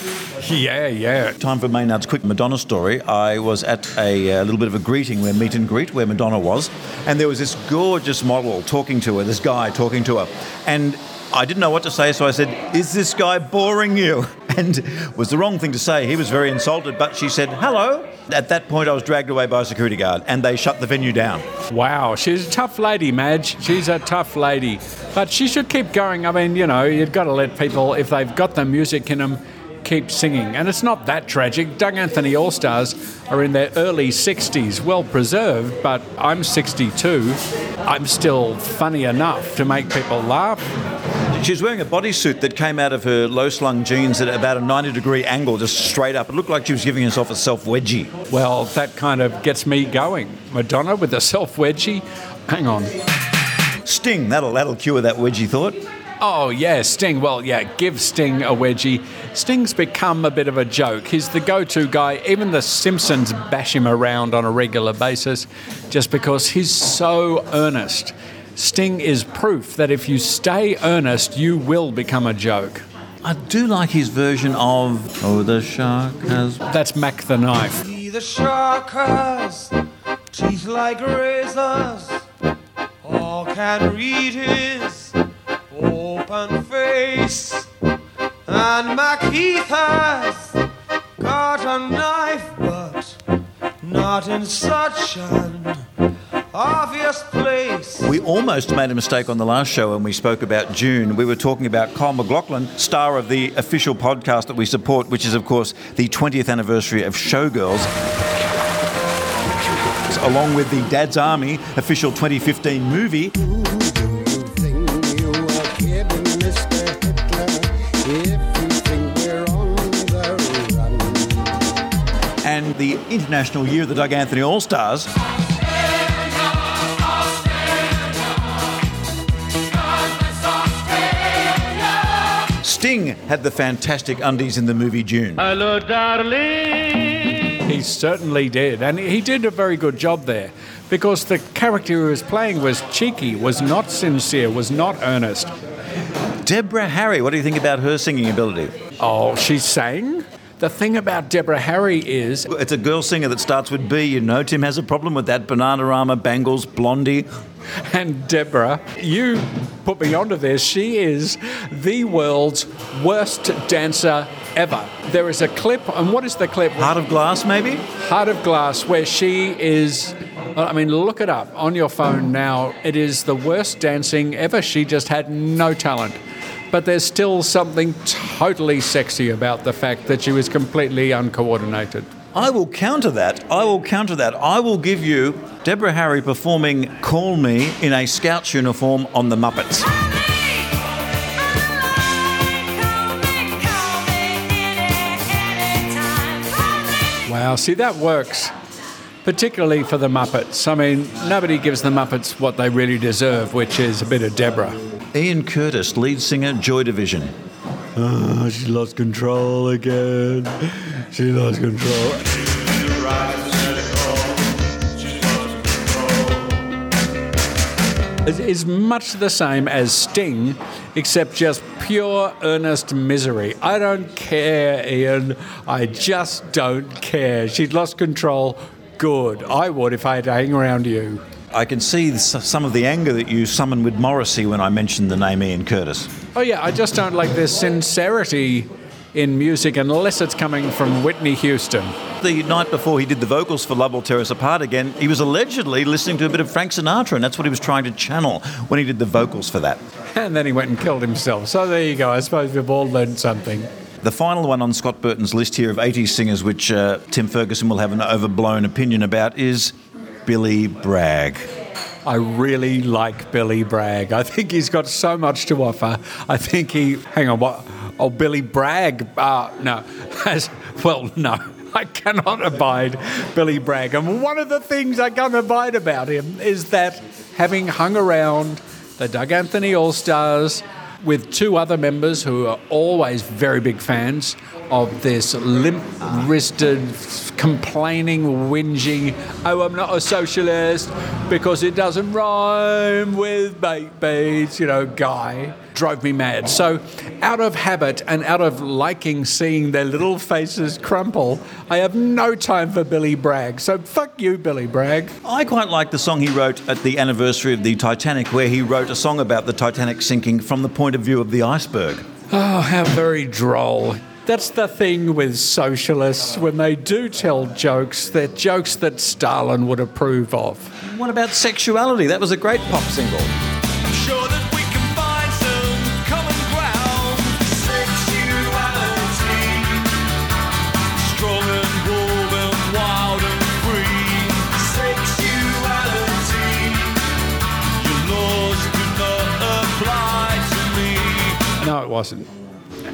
Yeah, yeah. Time for Maynard's quick Madonna story. I was at a, uh little bit of a greeting where meet and greet where Madonna was, and there was this gorgeous model talking to her, this guy talking to her, and I didn't know what to say, so I said, "Is this guy boring you?" *laughs* And was the wrong thing to say. He was very insulted, but she said, "Hello." At that point, I was dragged away by a security guard, and they shut the venue down. Wow, she's a tough lady, Madge. She's a tough lady. But she should keep going. I mean, you know, you've got to let people, if they've got the music in them, keep singing. And it's not that tragic. Doug Anthony All Stars are in their early 60s, well preserved, but I'm 62. I'm still funny enough to make people laugh. She was wearing a bodysuit that came out of her low slung jeans at about a 90 degree angle, just straight up. It looked like she was giving herself a self wedgie. Well, that kind of gets me going. Madonna with a self wedgie. Hang on. Sting, that'll, that'll cure that wedgie thought. Oh, yeah, Sting. Well, yeah, give Sting a wedgie. Sting's become a bit of a joke. He's the go to guy. Even The Simpsons bash him around on a regular basis just because he's so earnest. Sting is proof that if you stay earnest, you will become a joke. I do like his version of Oh, the shark has. That's Mack the Knife. See the shark has teeth like razors. All can read his open face. And Mac Heath has got a knife, but not in such an obvious place. We almost made a mistake on the last show when we spoke about Dune. We were talking about Kyle MacLachlan, star of the official podcast that we support, which is, of course, the 20th anniversary of Showgirls. Along with the Dad's Army official 2015 movie. And the International Year of the Doug Anthony All Stars. Sting had the fantastic undies in the movie Dune. Hello, darling. He certainly did. And he did a very good job there because the character he was playing was cheeky, was not sincere, was not earnest. Deborah Harry, what do you think about her singing ability? Oh, she sang? The thing about Deborah Harry is It's a girl singer that starts with B, you know. Tim has a problem with that. Bananarama, Bangles, Blondie. *laughs* And Deborah, you put me onto this. She is the world's worst dancer ever. There is a clip, and what is the clip? Heart of Glass, maybe? Heart of Glass, where she is. I mean, look it up on your phone now. It is the worst dancing ever. She just had no talent. But there's still something totally sexy about the fact that she was completely uncoordinated. I will counter that. I will counter that. I will give you Deborah Harry performing Call Me in a Scout's uniform on the Muppets. Wow, see, that works, particularly for the Muppets. I mean, nobody gives the Muppets what they really deserve, which is a bit of Deborah. Ian Curtis, lead singer, Joy Division. Oh, she lost control again. She lost control. It is much the same as Sting, except just pure earnest misery. I don't care, Ian. I just don't care. She'd lost control. Good. I would if I had to hang around you. I can see some of the anger that you summoned with Morrissey when I mentioned the name Ian Curtis. Oh, yeah, I just don't like this sincerity in music unless it's coming from Whitney Houston. The night before he did the vocals for Love Will Tear Us Apart again, he was allegedly listening to a bit of Frank Sinatra, and that's what he was trying to channel when he did the vocals for that. And then he went and killed himself. So there you go. I suppose we've all learned something. The final one on Scott Burton's list here of 80s singers, which uh, Tim Ferguson will have an overblown opinion about, is Billy Bragg. I really like Billy Bragg. I think he's got so much to offer. I think he. Hang on, what? Oh, Billy Bragg. Uh, no. *laughs* As, well, no. I cannot abide Billy Bragg. And one of the things I can't abide about him is that having hung around the Doug Anthony All Stars with two other members who are always very big fans of this limp wristed, complaining, whinging, oh, I'm not a socialist because it doesn't rhyme with baked beans, you know, guy, drove me mad. So, out of habit and out of liking seeing their little faces crumple, I have no time for Billy Bragg. So, fuck you, Billy Bragg. I quite like the song he wrote at the anniversary of the Titanic, where he wrote a song about the Titanic sinking from the point of view of the iceberg. Oh, how very droll. That's the thing with socialists. When they do tell jokes, they're jokes that Stalin would approve of. What about sexuality? That was a great pop single. Wasn't.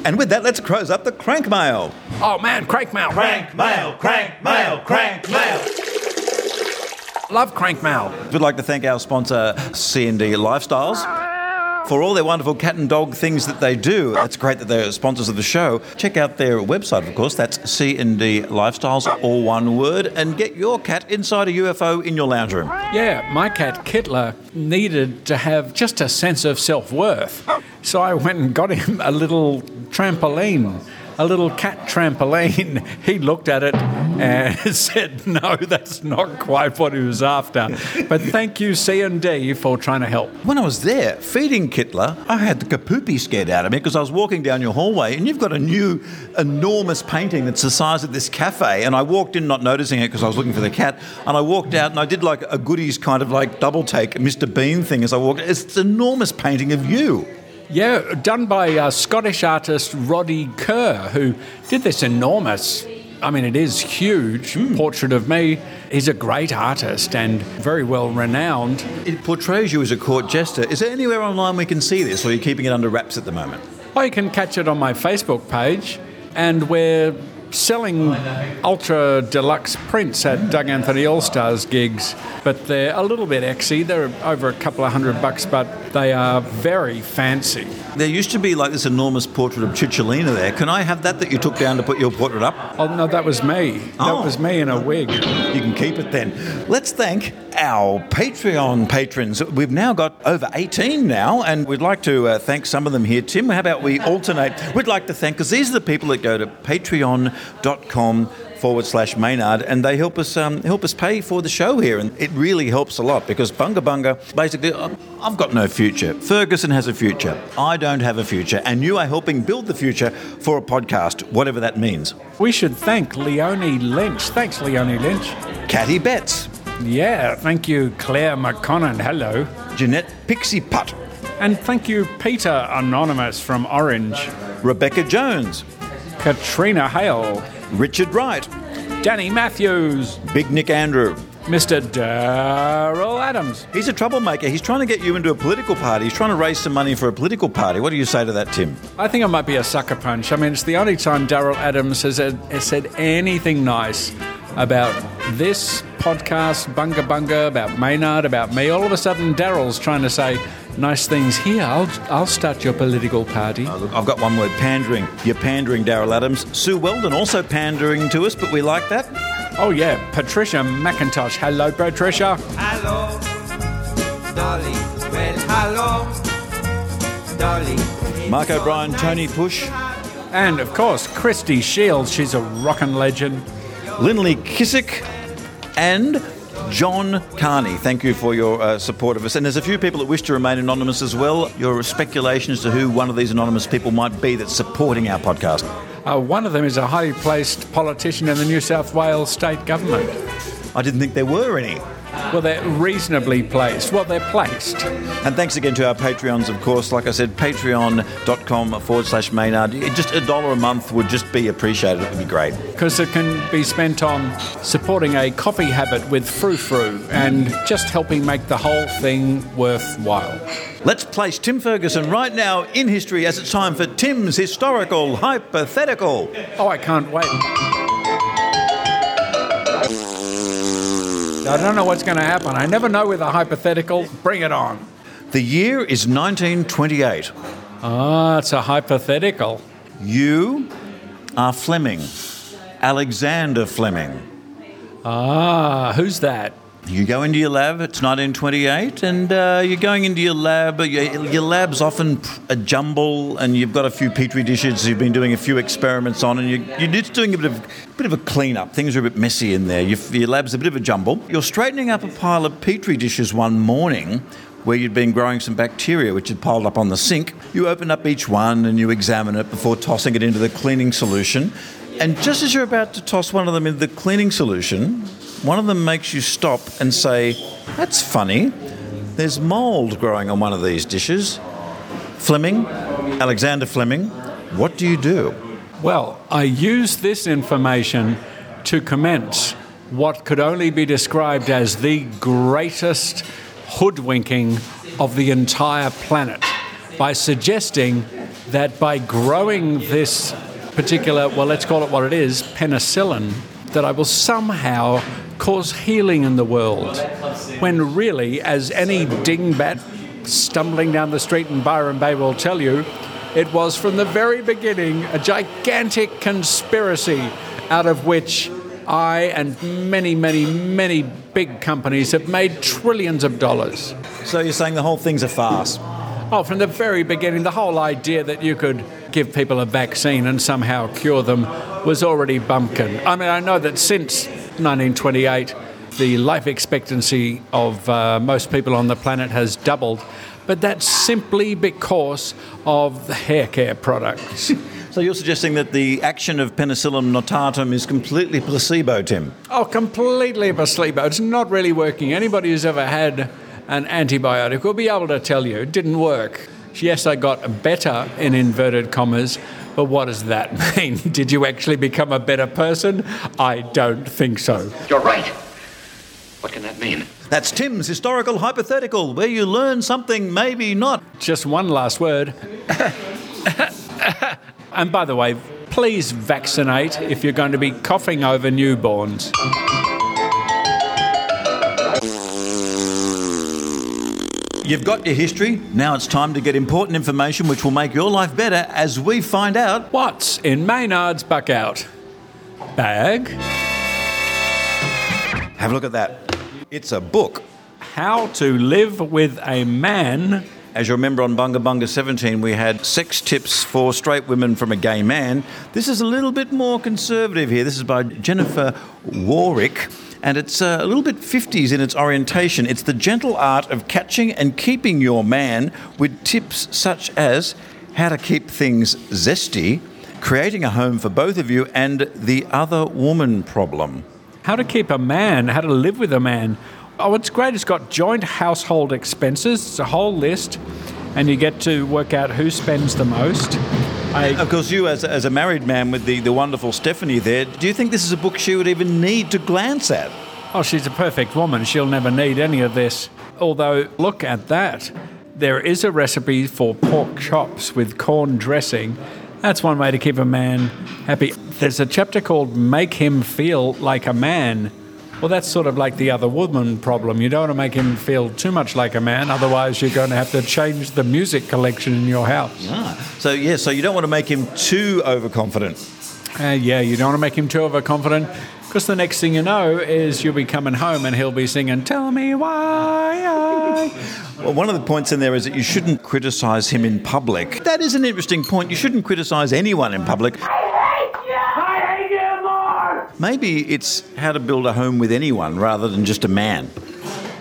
And with that, let's close up the crank mail. Oh man, crank mail. Crank mail, crank mail, crank mail. Love crank mail. We'd like to thank our sponsor, C&D Lifestyles. For all their wonderful cat and dog things that they do, it's great that they're sponsors of the show. Check out their website, of course. That's C&D Lifestyles, all one word, and get your cat inside a UFO in your lounge room. Yeah, my cat Kittler needed to have just a sense of self worth. So I went and got him a little trampoline, a little cat trampoline. *laughs* He looked at it and *laughs* said, "No, that's not quite what he was after." But thank you, C and D, for trying to help. When I was there feeding Kittler, I had the kapoopy scared out of me because I was walking down your hallway and you've got a new enormous painting that's the size of this cafe. And I walked in not noticing it because I was looking for the cat. And I walked out and I did like a goodies kind of like double take, Mr. Bean thing as I walked. It's an enormous painting of you. Yeah, done by uh, Scottish artist Roddy Kerr, who did this enormous, I mean, it is huge portrait of me. He's a great artist and very well renowned. It portrays you as a court jester. Is there anywhere online we can see this or are you keeping it under wraps at the moment? You can catch it on my Facebook page, and we're selling ultra deluxe prints at Doug Anthony All Stars gigs, but they're a little bit exy. They're over a couple of hundred bucks, but they are very fancy. There used to be like this enormous portrait of Cicciolina there. Can I have that that you took down to put your portrait up? Oh no, that was me. Oh. That was me in a wig. You can keep it then. Let's thank our Patreon patrons. We've now got over 18 now, and we'd like to uh, thank some of them here. Tim, how about we alternate? We'd like to thank, because these are the people that go to patreon.com forward slash Maynard, and they help us um, help us pay for the show here, and it really helps a lot because Bunga Bunga, basically, uh, I've got no future. Ferguson has a future. I don't have a future, and you are helping build the future for a podcast, whatever that means. We should thank Leonie Lynch. Thanks, Leonie Lynch. Catty Betts, Yeah, thank you, Claire McConnon. Hello. Jeanette Pixie Putt, And thank you, Peter Anonymous from Orange, Rebecca Jones, Katrina Hale, Richard Wright, Danny Matthews, Big Nick Andrew. Mr. Daryl Adams. He's a troublemaker. He's trying to get you into a political party. He's trying to raise some money for a political party. What do you say to that, Tim? I think I might be a sucker punch. I mean, it's the only time Daryl Adams has, has said anything nice about this podcast, Bunga Bunga, about Maynard, about me. All of a sudden, Daryl's trying to say nice things here. I'll, I'll start your political party. Oh, look, I've got one word pandering. You're pandering, Daryl Adams. Sue Weldon also pandering to us, but we like that. Oh, yeah, Patricia McIntosh. Hello, Patricia. Hello, Dolly. Well, hello, Dolly. Mark O'Brien, Tony Push, And, of course, Christy Shields. She's a rockin' legend. Linley Kissick, and John Carney. Thank you for your uh, support of us. And there's a few people that wish to remain anonymous as well. Your speculation as to who one of these anonymous people might be that's supporting our podcast. Uh, one of them is a highly placed politician in the New South Wales state government. I didn't think there were any. Well, they're reasonably placed. Well, they're placed. And thanks again to our Patreons, of course. Like I said, patreon.com forward slash Maynard. Just a dollar a month would just be appreciated. It would be great. because it can be spent on supporting a coffee habit with Frou Frou and just helping make the whole thing worthwhile. Let's place Tim Ferguson right now in history as it's time for Tim's historical hypothetical. Oh, I can't wait. I don't know what's going to happen. I never know with a hypothetical. Bring it on. The year is 1928. Ah, it's a hypothetical. You are Fleming, Alexander Fleming. Ah, who's that? You go into your lab, it's 1928, and uh, you're going into your lab. Your, your lab's often a jumble, and you've got a few petri dishes you've been doing a few experiments on, and you, you're just doing a bit of, bit of a clean-up. Things are a bit messy in there. Your, your lab's a bit of a jumble. You're straightening up a pile of petri dishes one morning where you'd been growing some bacteria which had piled up on the sink. You open up each one and you examine it before tossing it into the cleaning solution. And just as you're about to toss one of them into the cleaning solution, one of them makes you stop and say, That's funny. There's mould growing on one of these dishes. Fleming, Alexander Fleming, what do you do? Well, I use this information to commence what could only be described as the greatest hoodwinking of the entire planet by suggesting that by growing this particular, well, let's call it what it is, penicillin, that I will somehow cause healing in the world. When really, as any dingbat stumbling down the street in Byron Bay will tell you, it was from the very beginning a gigantic conspiracy out of which I and many, many, many big companies have made trillions of dollars. So you're saying the whole thing's a farce? Oh, from the very beginning, the whole idea that you could give people a vaccine and somehow cure them was already bumpkin. I mean, I know that since 1928, the life expectancy of uh, most people on the planet has doubled, but that's simply because of the hair care products. *laughs* So you're suggesting that the action of Penicillium notatum is completely placebo, Tim? Oh, completely placebo. It's not really working. Anybody who's ever had an antibiotic will be able to tell you it didn't work. Yes, I got better in inverted commas, but what does that *laughs* mean? Did you actually become a better person? I don't think so. You're right. What can that mean? That's Tim's historical hypothetical, where you learn something, maybe not. Just one last word. *laughs* and by the way, please vaccinate if you're going to be coughing over newborns. You've got your history. Now it's time to get important information which will make your life better as we find out. What's in Maynard's bug out? Bag. Have a look at that. It's a book. How to live with a man. As you remember on Bunga Bunga 17, we had sex tips for straight women from a gay man. This is a little bit more conservative here. This is by Jennifer Warwick, and it's uh, a little bit 50s in its orientation. It's the gentle art of catching and keeping your man with tips such as how to keep things zesty, creating a home for both of you, and the other woman problem. How to keep a man, how to live with a man. Oh, it's great. It's got joint household expenses. It's a whole list, and you get to work out who spends the most. I, Of course, you as, as a married man with the, the wonderful Stephanie there, do you think this is a book she would even need to glance at? oh, she's a perfect woman. She'll never need any of this. Although, look at that. There is a recipe for pork chops with corn dressing. That's one way to keep a man happy. There's a chapter called Make Him Feel Like a Man. Well, that's sort of like the other woman problem. You don't want to make him feel too much like a man, otherwise, you're going to have to change the music collection in your house. Ah, so yeah, so you don't want to make him too overconfident. Uh, yeah, you don't want to make him too overconfident because the next thing you know is you'll be coming home and he'll be singing, Tell me why I. *laughs* Well, one of the points in there is that you shouldn't criticise him in public. That is an interesting point. You shouldn't criticise anyone in public. Maybe it's how to build a home with anyone rather than just a man.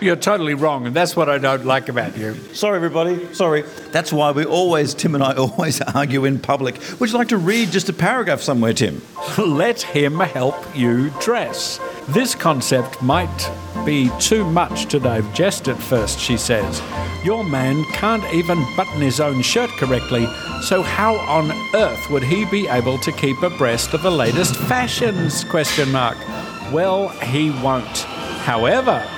You're totally wrong, and that's what I don't like about you. Sorry, everybody. Sorry. That's why we always, Tim and I always *laughs* argue in public. Would you like to read just a paragraph somewhere, Tim? *laughs* Let him help you dress. This concept might be too much to digest at first, she says. Your man can't even button his own shirt correctly, so how on earth would he be able to keep abreast of the latest fashions? Question mark. Well, he won't. However,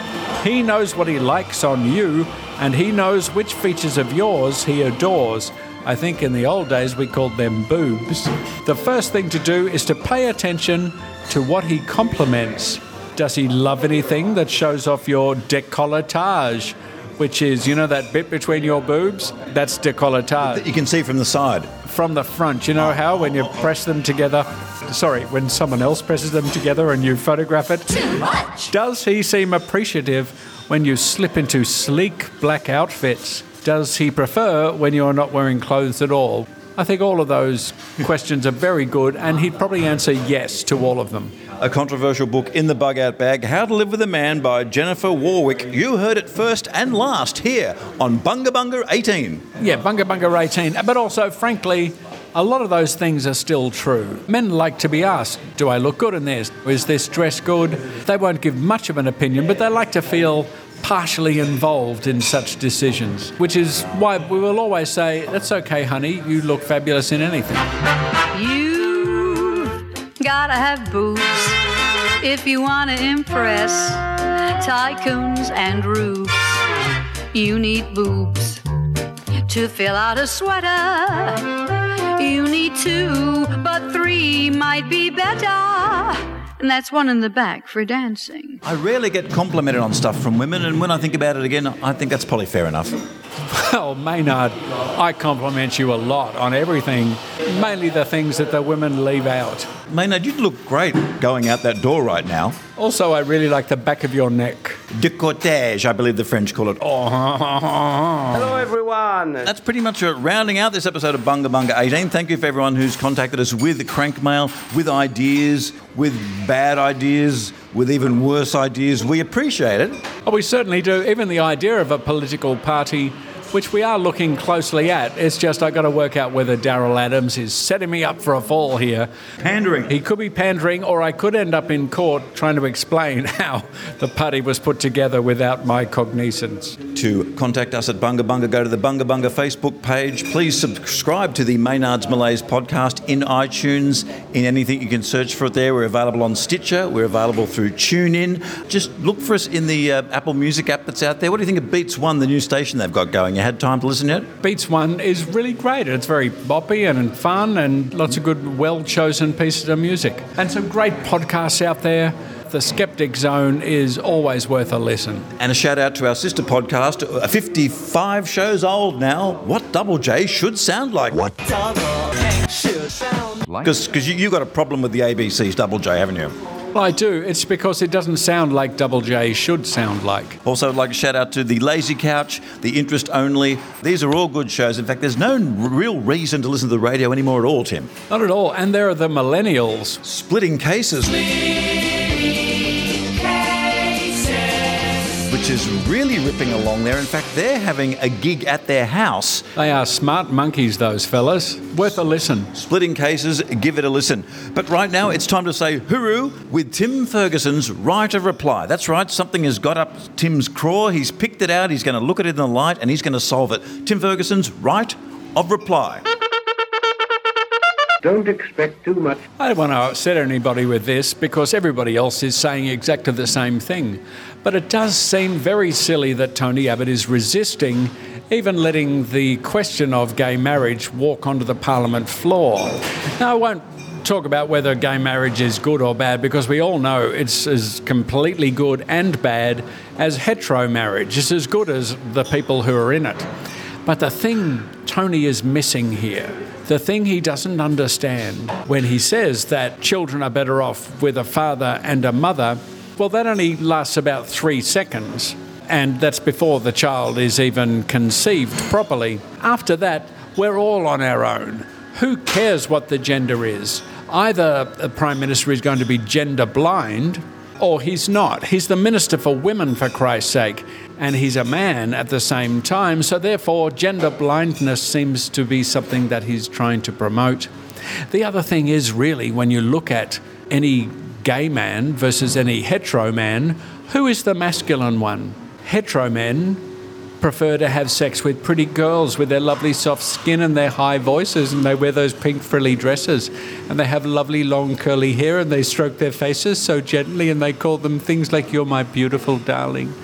he knows what he likes on you, and he knows which features of yours he adores. I think in the old days we called them boobs. The first thing to do is to pay attention to what he compliments. Does he love anything that shows off your decolletage? Which is, you know, that bit between your boobs? That's decolletage. That you can see from the side. From the front. You know how when you press them together, sorry, when someone else presses them together and you photograph it? Too much! Does he seem appreciative when you slip into sleek black outfits? Does he prefer when you're not wearing clothes at all? I think all of those questions are very good, and he'd probably answer yes to all of them. A controversial book in the bug out bag, How to Live with a Man by Jennifer Warwick. You heard it first and last here on Bunga Bunga 18. Yeah, Bunga Bunga 18. But also, frankly, a lot of those things are still true. Men like to be asked, Do I look good in this? Is this dress good? They won't give much of an opinion, but they like to feel partially involved in such decisions, which is why we will always say, That's okay, honey, you look fabulous in anything. You gotta have boobs if you wanna impress tycoons and roofs. You need boobs to fill out a sweater. You need two, but three might be better. And that's one in the back for dancing. I rarely get complimented on stuff from women, and when I think about it again, I think that's probably fair enough. Well, *laughs* oh, Maynard, I compliment you a lot on everything, mainly the things that the women leave out. Maynard, you look great going out that door right now. Also, I really like the back of your neck. Decolletage, I believe the French call it. Oh, Hello, everyone. That's pretty much rounding out this episode of Bunga Bunga 18. Thank you for everyone who's contacted us with crank mail, with ideas, with bad ideas, with even worse ideas. We appreciate it. Oh, we certainly do. Even the idea of a political party, which we are looking closely at, it's just I've got to work out whether Daryl Adams is setting me up for a fall here. Pandering. He could be pandering, or I could end up in court trying to explain *laughs* how the putty was put together without my cognizance. To contact us at Bunga Bunga, go to the Bunga Bunga Facebook page. Please subscribe to the Maynard's Malays podcast in iTunes, in anything you can search for it there. We're available on Stitcher, we're available through TuneIn. Just look for us in the uh, Apple Music app that's out there. What do you think of Beats One, the new station they've got going? You had time to listen yet? Beats One is really great. It's very boppy and fun and lots of good, well chosen pieces of music. And some great podcasts out there. The Skeptic Zone is always worth a listen. And a shout out to our sister podcast, uh, 55 shows old now. What Double J should sound like. What? Double J should sound like. Because you, you got a problem with the ABC's Double J, haven't you? Well, I do. It's because it doesn't sound like Double J should sound like. Also, I'd like to shout out to the Lazy Couch, the Interest Only. These are all good shows. In fact, there's no real reason to listen to the radio anymore at all, Tim. Not at all. And there are the millennials. Splitting cases. Which is really ripping along there. In fact, they're having a gig at their house. They are smart monkeys, those fellas. Worth a listen. Splitting cases, give it a listen. But right now, it's time to say hooroo with Tim Ferguson's right of reply. That's right, something has got up Tim's craw. He's picked it out, he's going to look at it in the light, and he's going to solve it. Tim Ferguson's right of reply. Don't expect too much. I don't want to upset anybody with this because everybody else is saying exactly the same thing. But it does seem very silly that Tony Abbott is resisting even letting the question of gay marriage walk onto the parliament floor. Now, I won't talk about whether gay marriage is good or bad because we all know it's as completely good and bad as hetero marriage. It's as good as the people who are in it. But the thing Tony is missing here, the thing he doesn't understand when he says that children are better off with a father and a mother, well, that only lasts about three seconds. And that's before the child is even conceived properly. After that, we're all on our own. Who cares what the gender is? Either the Prime Minister is going to be gender blind or he's not. He's the Minister for Women, for Christ's sake, and he's a man at the same time, so therefore, gender blindness seems to be something that he's trying to promote. The other thing is really when you look at any gay man versus any hetero man, who is the masculine one? Hetero men prefer to have sex with pretty girls with their lovely soft skin and their high voices, and they wear those pink frilly dresses, and they have lovely long curly hair, and they stroke their faces so gently, and they call them things like, You're my beautiful darling,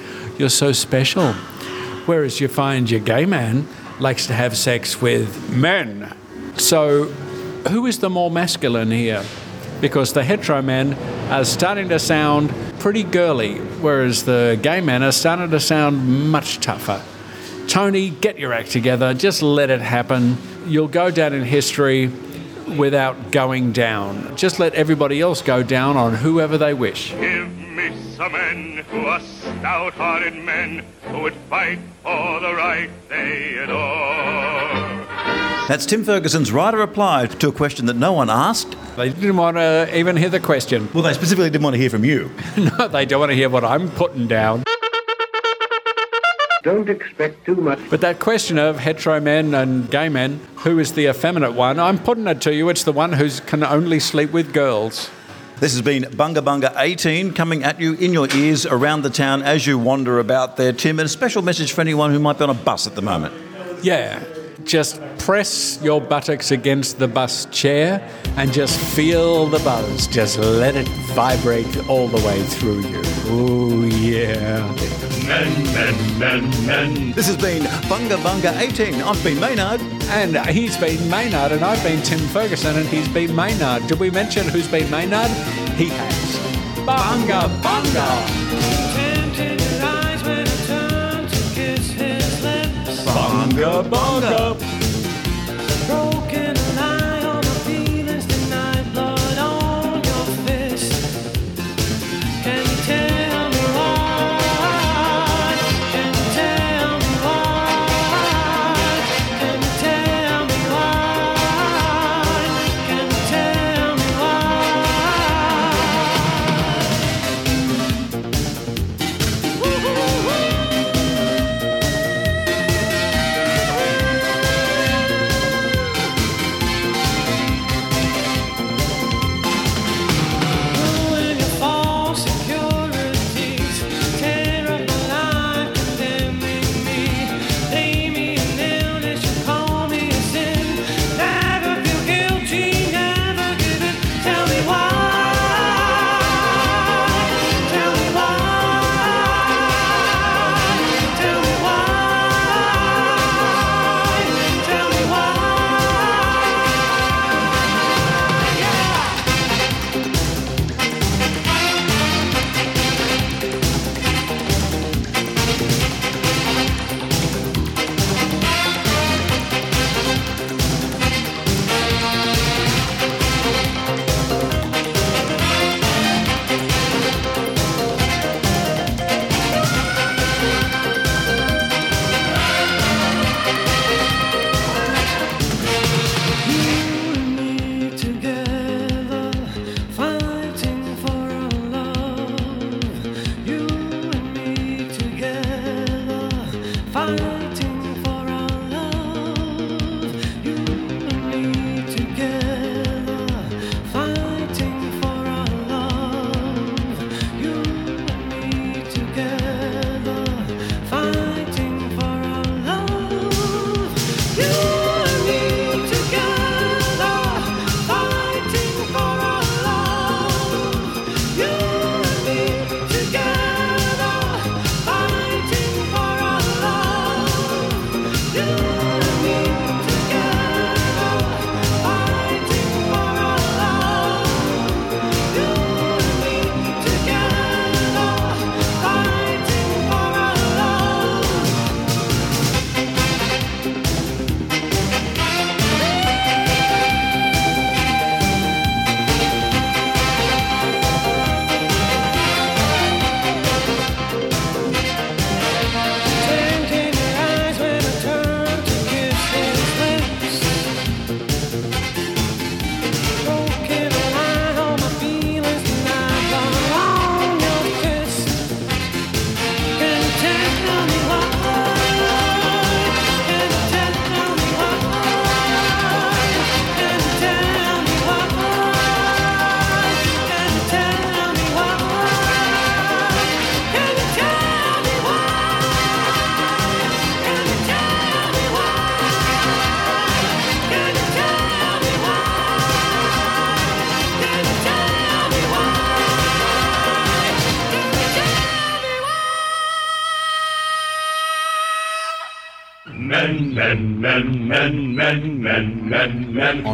you're so special. Whereas you find your gay man likes to have sex with men. So, who is the more masculine here? Because the hetero men are starting to sound pretty girly, whereas the gay men are starting to sound much tougher. Tony, get your act together, just let it happen. You'll go down in history without going down. Just let everybody else go down on whoever they wish. Give me some men who are stout-hearted men who would fight for the right they adore. That's Tim Ferguson's right of reply to a question that no one asked. They didn't want to even hear the question. Well, they specifically didn't want to hear from you. *laughs* no, they don't want to hear what I'm putting down. Don't expect too much. But that question of hetero men and gay men, who is the effeminate one, I'm putting it to you. It's the one who can only sleep with girls. This has been Bunga Bunga 18 coming at you in your ears around the town as you wander about there, Tim. And a special message for anyone who might be on a bus at the moment. Yeah, just press your buttocks against the bus chair and just feel the buzz. Just let it vibrate all the way through you. Ooh, yeah. Men, men, men, men. This has been Bunga Bunga 18. I've been Maynard. And he's been Maynard, and I've been Tim Ferguson, and he's been Maynard. Did we mention who's been Maynard? He has. Bunga Bunga! Bunga Bunga! Broken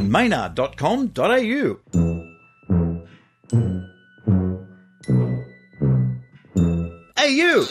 Maynard.com.au. Hey, you!